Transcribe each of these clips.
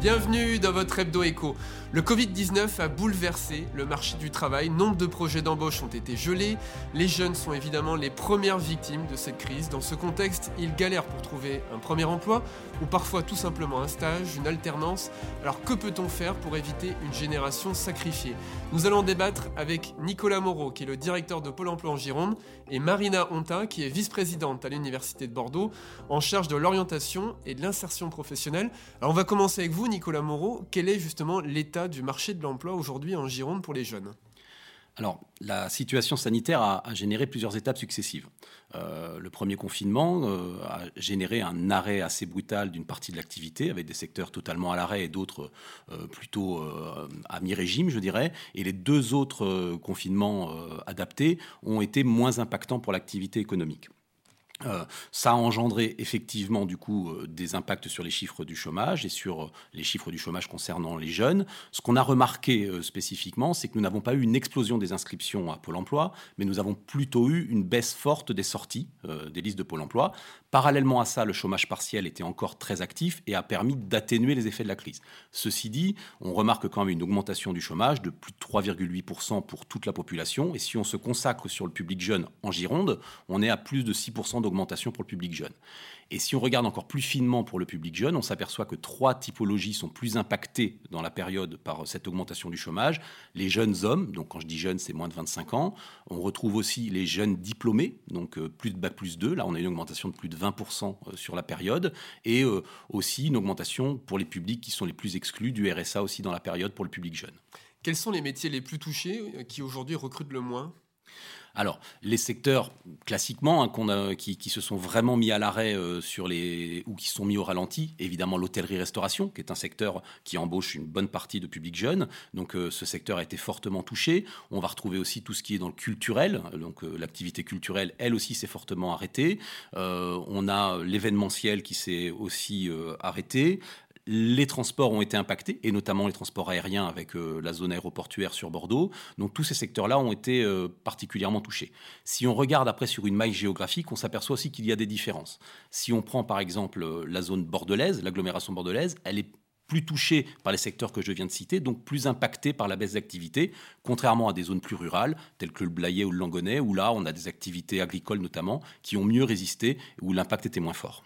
Bienvenue dans votre Hebdo Echo. Le Covid-19 a bouleversé le marché du travail, nombre de projets d'embauche ont été gelés, les jeunes sont évidemment les premières victimes de cette crise. Dans ce contexte, ils galèrent pour trouver un premier emploi ou parfois tout simplement un stage, une alternance. Alors que peut-on faire pour éviter une génération sacrifiée? Nous allons débattre avec Nicolas Moreau, qui est le directeur de Pôle Emploi en Gironde, et Marina Honta, qui est vice-présidente à l'Université de Bordeaux, en charge de l'orientation et de l'insertion professionnelle. Alors on va commencer avec vous, Nicolas Moreau. Quel est justement l'état du marché de l'emploi aujourd'hui en Gironde pour les jeunes? Alors, la situation sanitaire a, généré plusieurs étapes successives. Euh, le premier confinement euh, a généré un arrêt assez brutal d'une partie de l'activité, avec des secteurs totalement à l'arrêt et d'autres euh, plutôt à mi-régime, je dirais. Et les deux autres confinements adaptés ont été moins impactants pour l'activité économique. Euh, ça a engendré effectivement du coup euh, des impacts sur les chiffres du chômage et sur euh, les chiffres du chômage concernant les jeunes. Ce qu'on a remarqué spécifiquement, c'est que nous n'avons pas eu une explosion des inscriptions à Pôle Emploi, mais nous avons plutôt eu une baisse forte des sorties des listes de Pôle Emploi. Parallèlement à ça, le chômage partiel était encore très actif et a permis d'atténuer les effets de la crise. Ceci dit, on remarque quand même une augmentation du chômage de plus de 3,8% pour toute la population. Et si on se consacre sur le public jeune en Gironde, on est à plus de 6% augmentation pour le public jeune. Et si on regarde encore plus finement pour le public jeune, on s'aperçoit que trois typologies sont plus impactées dans la période par cette augmentation du chômage. Les jeunes hommes, donc quand je dis jeunes, c'est moins de 25 ans. On retrouve aussi les jeunes diplômés, donc euh, plus de Bac plus 2. Là, on a une augmentation de plus de 20% euh, sur la période. Et euh, aussi une augmentation pour les publics qui sont les plus exclus du RSA aussi dans la période pour le public jeune. Quels sont les métiers les plus touchés qui aujourd'hui recrutent le moins? Alors, les secteurs classiquement hein, qui, se sont vraiment mis à l'arrêt euh, sur les ou qui sont mis au ralenti, évidemment l'hôtellerie-restauration, qui est un secteur qui embauche une bonne partie de public jeune. Donc, euh, ce secteur a été fortement touché. On va retrouver aussi tout ce qui est dans le culturel. Donc, euh, l'activité culturelle, elle aussi, s'est fortement arrêtée. on a l'événementiel qui s'est aussi arrêté les transports ont été impactés, et notamment les transports aériens avec euh, la zone aéroportuaire sur Bordeaux. Donc tous ces secteurs-là ont été euh, particulièrement touchés. Si on regarde après sur une maille géographique, on s'aperçoit aussi qu'il y a des différences. Si on prend par exemple euh, la zone bordelaise, l'agglomération bordelaise, elle est plus touchée par les secteurs que je viens de citer, donc plus impactée par la baisse d'activité, contrairement à des zones plus rurales, telles que le Blayais ou le Langonnet, où là, on a des activités agricoles notamment, qui ont mieux résisté, où l'impact était moins fort.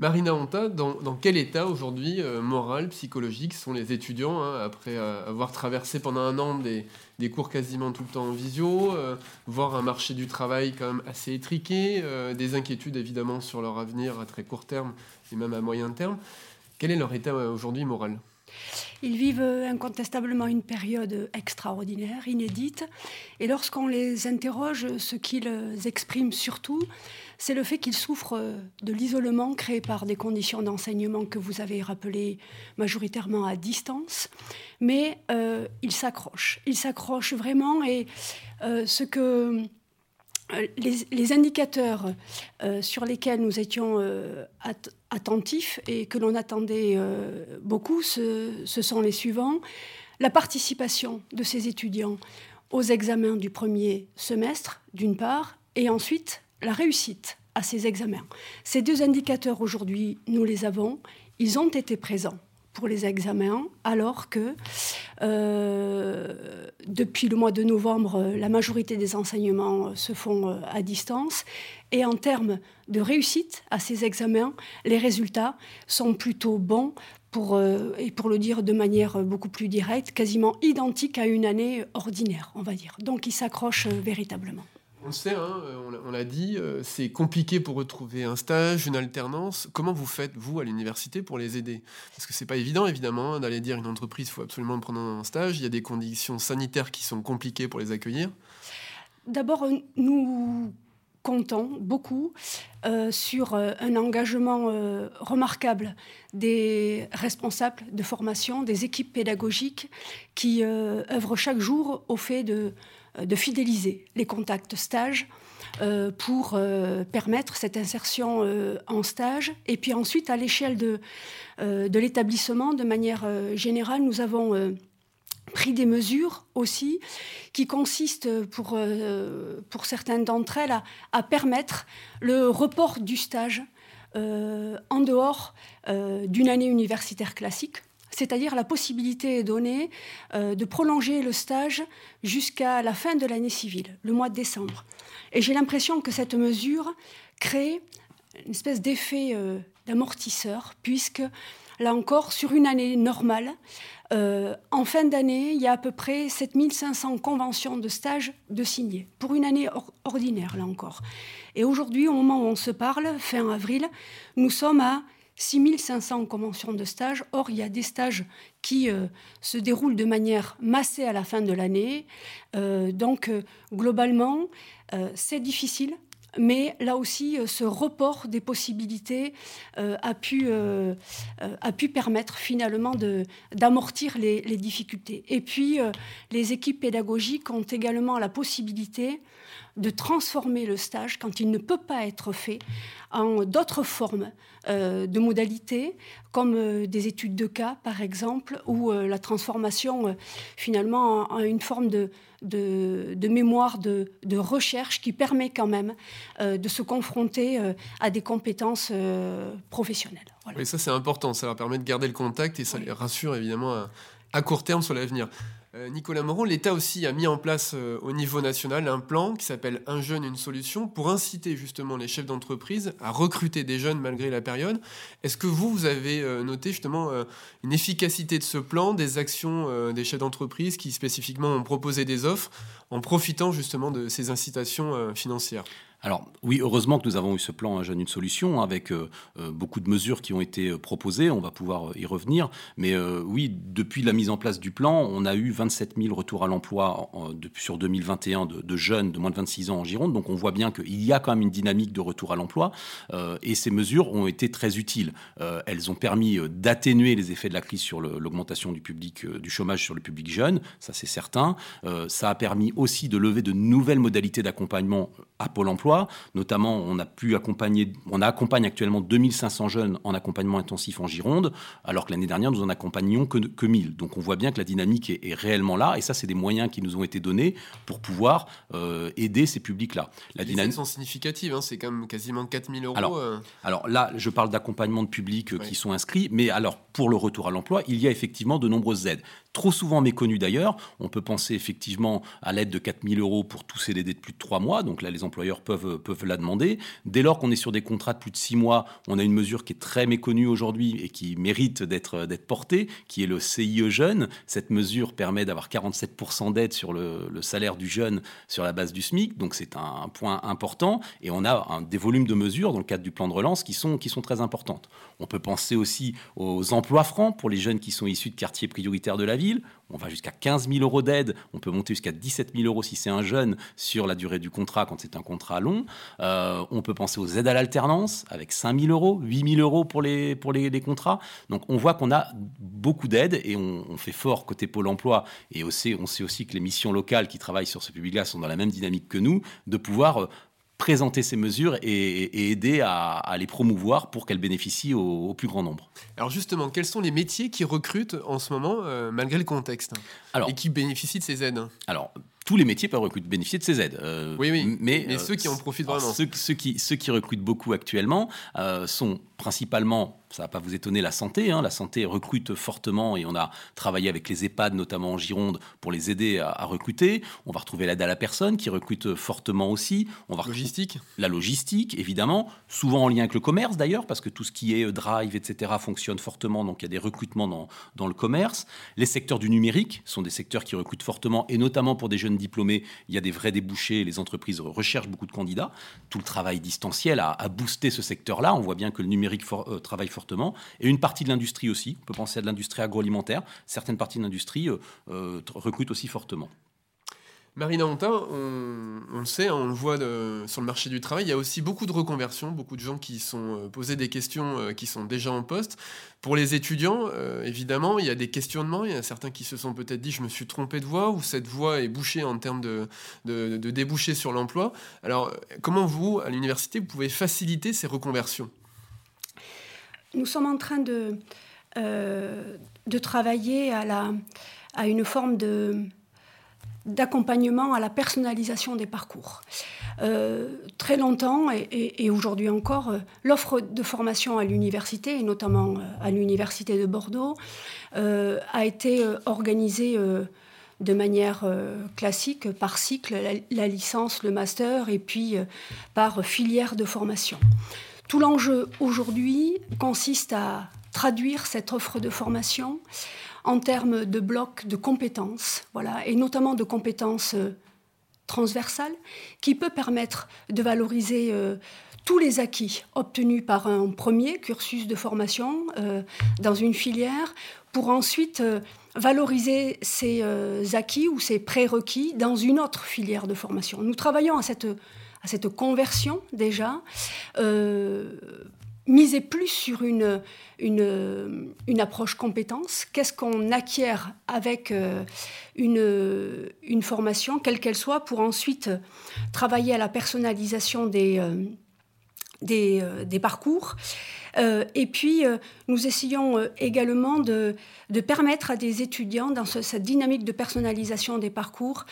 Marina Honta, dans, quel état aujourd'hui euh, moral, psychologique sont les étudiants hein, après euh, avoir traversé pendant un an des, cours quasiment tout le temps en visio, euh, voir un marché du travail quand même assez étriqué, des inquiétudes évidemment sur leur avenir à très court terme et même à moyen terme. Quel est leur état aujourd'hui moral? Ils vivent incontestablement une période extraordinaire, inédite, et lorsqu'on les interroge, ce qu'ils expriment surtout, c'est le fait qu'ils souffrent de l'isolement créé par des conditions d'enseignement que vous avez rappelées majoritairement à distance, mais euh, ils s'accrochent. Ils s'accrochent vraiment, et euh, ce que euh, les, indicateurs sur lesquels nous étions attentifs et que l'on attendait beaucoup, ce, sont les suivants. La participation de ces étudiants aux examens du premier semestre, d'une part, et ensuite la réussite à ces examens. Ces deux indicateurs, aujourd'hui, nous les avons. Ils ont été présents pour les examens, alors que euh, depuis le mois de novembre, la majorité des enseignements se font euh, à distance. Et en termes de réussite à ces examens, les résultats sont plutôt bons pour, euh, et pour le dire de manière beaucoup plus directe, quasiment identiques à une année ordinaire, on va dire. Donc ils s'accrochent véritablement. On le sait, hein, on l'a dit, euh, c'est compliqué pour retrouver un stage, une alternance. Comment vous faites, vous, à l'université, pour les aider? Parce que c'est pas évident, évidemment, hein, d'aller dire une entreprise, il faut absolument prendre un stage. Il y a des conditions sanitaires qui sont compliquées pour les accueillir. D'abord, nous comptons beaucoup euh, sur euh, un engagement remarquable des responsables de formation, des équipes pédagogiques qui œuvrent chaque jour au fait de euh, fidéliser les contacts stages euh, pour euh, permettre cette insertion en stage. Et puis ensuite, à l'échelle de l'établissement, de manière générale, nous avons pris des mesures aussi qui consistent pour, pour certaines d'entre elles à, à, permettre le report du stage en dehors d'une année universitaire classique c'est-à-dire la possibilité est donnée de prolonger le stage jusqu'à la fin de l'année civile, le mois de décembre. Et j'ai l'impression que cette mesure crée une espèce d'effet d'amortisseur, puisque là encore, sur une année normale, euh, en fin d'année, il y a à peu près 7500 conventions de stage de signées, pour une année ordinaire, là encore. Et aujourd'hui, au moment où on se parle, fin avril, nous sommes à 6500 conventions de stage. Or, il y a des stages qui euh, se déroulent de manière massée à la fin de l'année. Euh, donc, globalement, c'est difficile mais là aussi, euh, ce report des possibilités euh, a, pu, euh, a pu permettre finalement d'amortir les, difficultés. Et puis, les équipes pédagogiques ont également la possibilité de transformer le stage, quand il ne peut pas être fait, en d'autres formes de modalités, comme des études de cas, par exemple, ou la transformation finalement en une forme de, de, mémoire de, recherche qui permet quand même euh, de se confronter euh, à des compétences euh, professionnelles. Oui, ça c'est important, ça leur permet de garder le contact et ça les rassure évidemment à court terme sur l'avenir. Euh, Nicolas Moreau, l'État aussi a mis en place euh, au niveau national un plan qui s'appelle Un jeune, une solution pour inciter justement les chefs d'entreprise à recruter des jeunes malgré la période. Est-ce que vous, vous avez euh, noté justement une efficacité de ce plan, des actions des chefs d'entreprise qui spécifiquement ont proposé des offres en profitant justement de ces incitations financières? Alors oui, heureusement que nous avons eu ce plan Un jeune, une solution, hein, avec euh, euh, beaucoup de mesures qui ont été euh, proposées, on va pouvoir y revenir. Mais oui, depuis la mise en place du plan, on a eu 27 000 retours à l'emploi sur 2021 de, jeunes de moins de 26 ans en Gironde. Donc on voit bien qu'il y a quand même une dynamique de retour à l'emploi. et ces mesures ont été très utiles. elles ont permis d'atténuer les effets de la crise sur l'augmentation du public, du chômage sur le public jeune, ça c'est certain. ça a permis aussi de lever de nouvelles modalités d'accompagnement à Pôle emploi Notamment, on a pu accompagner, on accompagne actuellement 2500 jeunes en accompagnement intensif en Gironde, alors que l'année dernière, nous en accompagnions que, que 1000. Donc on voit bien que la dynamique est, réellement là, et ça, c'est des moyens qui nous ont été donnés pour pouvoir euh, aider ces publics-là. La dynamique sont significatives, hein, c'est quand même quasiment 4000 euros. Alors, euh. alors là, je parle d'accompagnement de publics euh, qui sont inscrits, mais alors pour le retour à l'emploi, il y a effectivement de nombreuses aides trop souvent méconnu d'ailleurs. On peut penser effectivement à l'aide de 4000 euros pour tous ces CDD de plus de 3 mois. Donc là, les employeurs peuvent, peuvent la demander. Dès lors qu'on est sur des contrats de plus de 6 mois, on a une mesure qui est très méconnue aujourd'hui et qui mérite d'être portée, qui est le CIE jeune. Cette mesure permet d'avoir 47% d'aide sur le, salaire du jeune sur la base du SMIC. Donc c'est un, point important. Et on a des volumes de mesures dans le cadre du plan de relance qui sont, qui sont très importantes. On peut penser aussi aux emplois francs pour les jeunes qui sont issus de quartiers prioritaires de la On va jusqu'à 15 000 euros d'aide. On peut monter jusqu'à 17 000 euros si c'est un jeune sur la durée du contrat quand c'est un contrat long. Euh, on peut penser aux aides à l'alternance avec 5 000 euros, 8 000 euros pour les, pour les, contrats. Donc on voit qu'on a beaucoup d'aides et on, fait fort côté Pôle emploi. Et aussi, on sait aussi que les missions locales qui travaillent sur ce public-là sont dans la même dynamique que nous, de pouvoir euh, présenter ces mesures et, aider à, les promouvoir pour qu'elles bénéficient au, plus grand nombre. Alors justement, quels sont les métiers qui recrutent en ce moment, euh, malgré le contexte, et qui bénéficient de ces aides? Alors, tous les métiers peuvent bénéficier de ces aides. Euh, oui, oui. Mais, mais ceux qui en profitent vraiment. Ceux, ceux, qui, ceux qui recrutent beaucoup actuellement sont principalement ça va pas vous étonner, la santé. Hein. La santé recrute fortement et on a travaillé avec les EHPAD, notamment en Gironde, pour les aider à, recruter. On va retrouver l'aide à la personne qui recrute fortement aussi. On va logistique. La logistique, évidemment, souvent en lien avec le commerce d'ailleurs, parce que tout ce qui est euh, drive, etc., fonctionne fortement, donc il y a des recrutements dans, dans le commerce. Les secteurs du numérique sont des secteurs qui recrutent fortement, et notamment pour des jeunes diplômés, il y a des vrais débouchés, les entreprises recherchent beaucoup de candidats. Tout le travail distanciel a, boosté ce secteur-là. On voit bien que le numérique euh, travaille fortement et une partie de l'industrie aussi. On peut penser à de l'industrie agroalimentaire. Certaines parties de l'industrie euh, euh, recrutent aussi fortement. Marina Hontin, on, le sait, on le voit sur le marché du travail, il y a aussi beaucoup de reconversions, beaucoup de gens qui sont euh, posés des questions qui sont déjà en poste. Pour les étudiants, évidemment, il y a des questionnements, il y a certains qui se sont peut-être dit je me suis trompé de voie ou cette voie est bouchée en termes de, de, débouchés sur l'emploi. Alors, comment vous, à l'université, vous pouvez faciliter ces reconversions? Nous sommes en train de, euh, de travailler à, la, à une forme de, d'accompagnement à la personnalisation des parcours. Euh, très longtemps, et, aujourd'hui encore, euh, l'offre de formation à l'université, et notamment à l'université de Bordeaux, a été organisée de manière classique par cycle, la, licence, le master, et puis par filière de formation. Tout l'enjeu aujourd'hui consiste à traduire cette offre de formation en termes de blocs de compétences, voilà, et notamment de compétences euh, transversales, qui peut permettre de valoriser euh, tous les acquis obtenus par un premier cursus de formation euh, dans une filière, pour ensuite valoriser ces acquis ou ces prérequis dans une autre filière de formation. Nous travaillons à cette à cette conversion déjà, miser plus sur une, une, approche compétence. Qu'est-ce qu'on acquiert avec euh, une, une, formation, quelle qu'elle soit, pour ensuite travailler à la personnalisation des, euh, des, des, parcours. et puis, nous essayons également de, de, permettre à des étudiants, dans cette dynamique de personnalisation des parcours,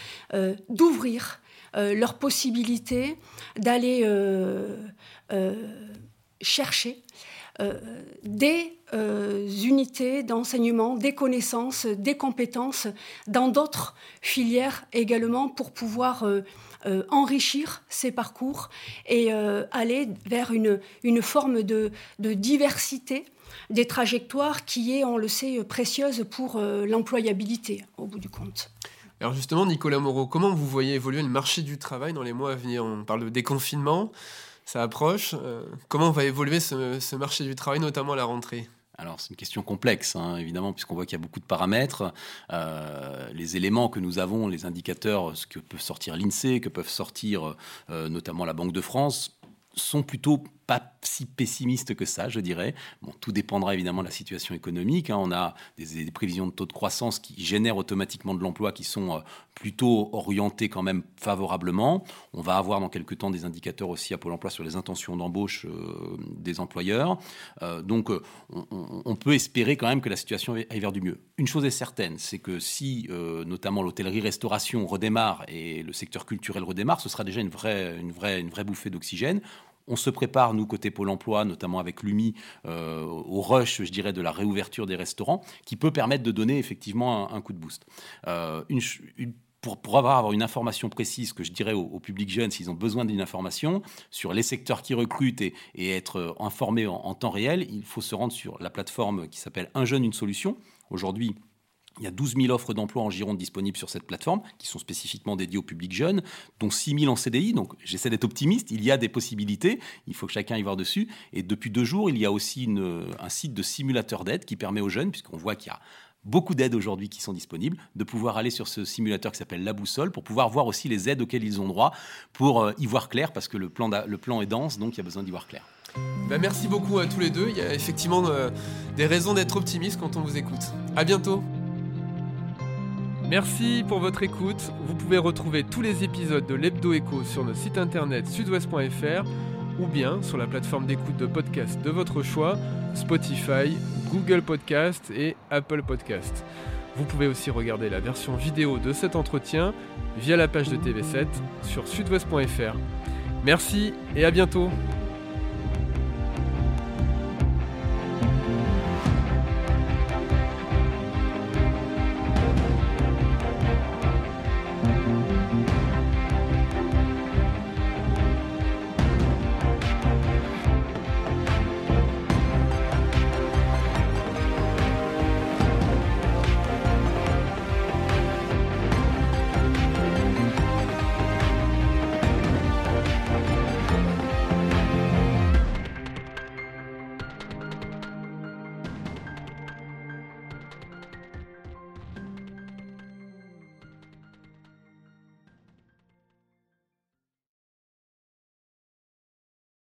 d'ouvrir euh, leur possibilité d'aller euh, euh, chercher des unités d'enseignement, des connaissances, des compétences dans d'autres filières également pour pouvoir enrichir ces parcours et aller vers une, une forme de, de, diversité des trajectoires qui est, on le sait, précieuse pour l'employabilité au bout du compte. Alors justement, Nicolas Moreau, comment vous voyez évoluer le marché du travail dans les mois à venir? On parle de déconfinement, ça approche. Euh, comment va évoluer ce, marché du travail, notamment à la rentrée? Alors c'est une question complexe, hein, évidemment, puisqu'on voit qu'il y a beaucoup de paramètres. Euh, les éléments que nous avons, les indicateurs, ce que peut sortir l'INSEE, que peuvent sortir euh, notamment la Banque de France, sont plutôt pas si pessimiste que ça, je dirais. Bon, tout dépendra évidemment de la situation économique. Hein. On a des, prévisions de taux de croissance qui génèrent automatiquement de l'emploi qui sont euh, plutôt orientés quand même favorablement. On va avoir dans quelques temps des indicateurs aussi à Pôle emploi sur les intentions d'embauche euh, des employeurs. Euh, donc on, peut espérer quand même que la situation aille vers du mieux. Une chose est certaine, c'est que si notamment l'hôtellerie-restauration redémarre et le secteur culturel redémarre, ce sera déjà une vraie, une vraie, une vraie bouffée d'oxygène. On se prépare, nous, côté Pôle emploi, notamment avec l'UMI, euh, au rush, je dirais, de la réouverture des restaurants, qui peut permettre de donner effectivement un, coup de boost. Euh, pour, avoir une information précise que je dirais au, public jeune, s'ils ont besoin d'une information sur les secteurs qui recrutent et, être informés en, en, temps réel, il faut se rendre sur la plateforme qui s'appelle Un jeune, une solution. Aujourd'hui, il y a 12 000 offres d'emploi en Gironde disponibles sur cette plateforme, qui sont spécifiquement dédiées au public jeune, dont 6 000 en CDI. Donc j'essaie d'être optimiste, il y a des possibilités, il faut que chacun y voir dessus. Et depuis deux jours, il y a aussi un site de simulateur d'aide qui permet aux jeunes, puisqu'on voit qu'il y a beaucoup d'aides aujourd'hui qui sont disponibles, de pouvoir aller sur ce simulateur qui s'appelle La Boussole pour pouvoir voir aussi les aides auxquelles ils ont droit pour euh, y voir clair, parce que le plan, le plan est dense, donc il y a besoin d'y voir clair. Ben, merci beaucoup à tous les deux. Il y a effectivement euh, des raisons d'être optimiste quand on vous écoute. À bientôt. Merci pour votre écoute. Vous pouvez retrouver tous les épisodes de l'Hebdo Echo sur notre site internet sudouest.fr ou bien sur la plateforme d'écoute de podcast de votre choix, Spotify, Google Podcast et Apple Podcast. Vous pouvez aussi regarder la version vidéo de cet entretien via la page de TV7 sur sudouest.fr. Merci et à bientôt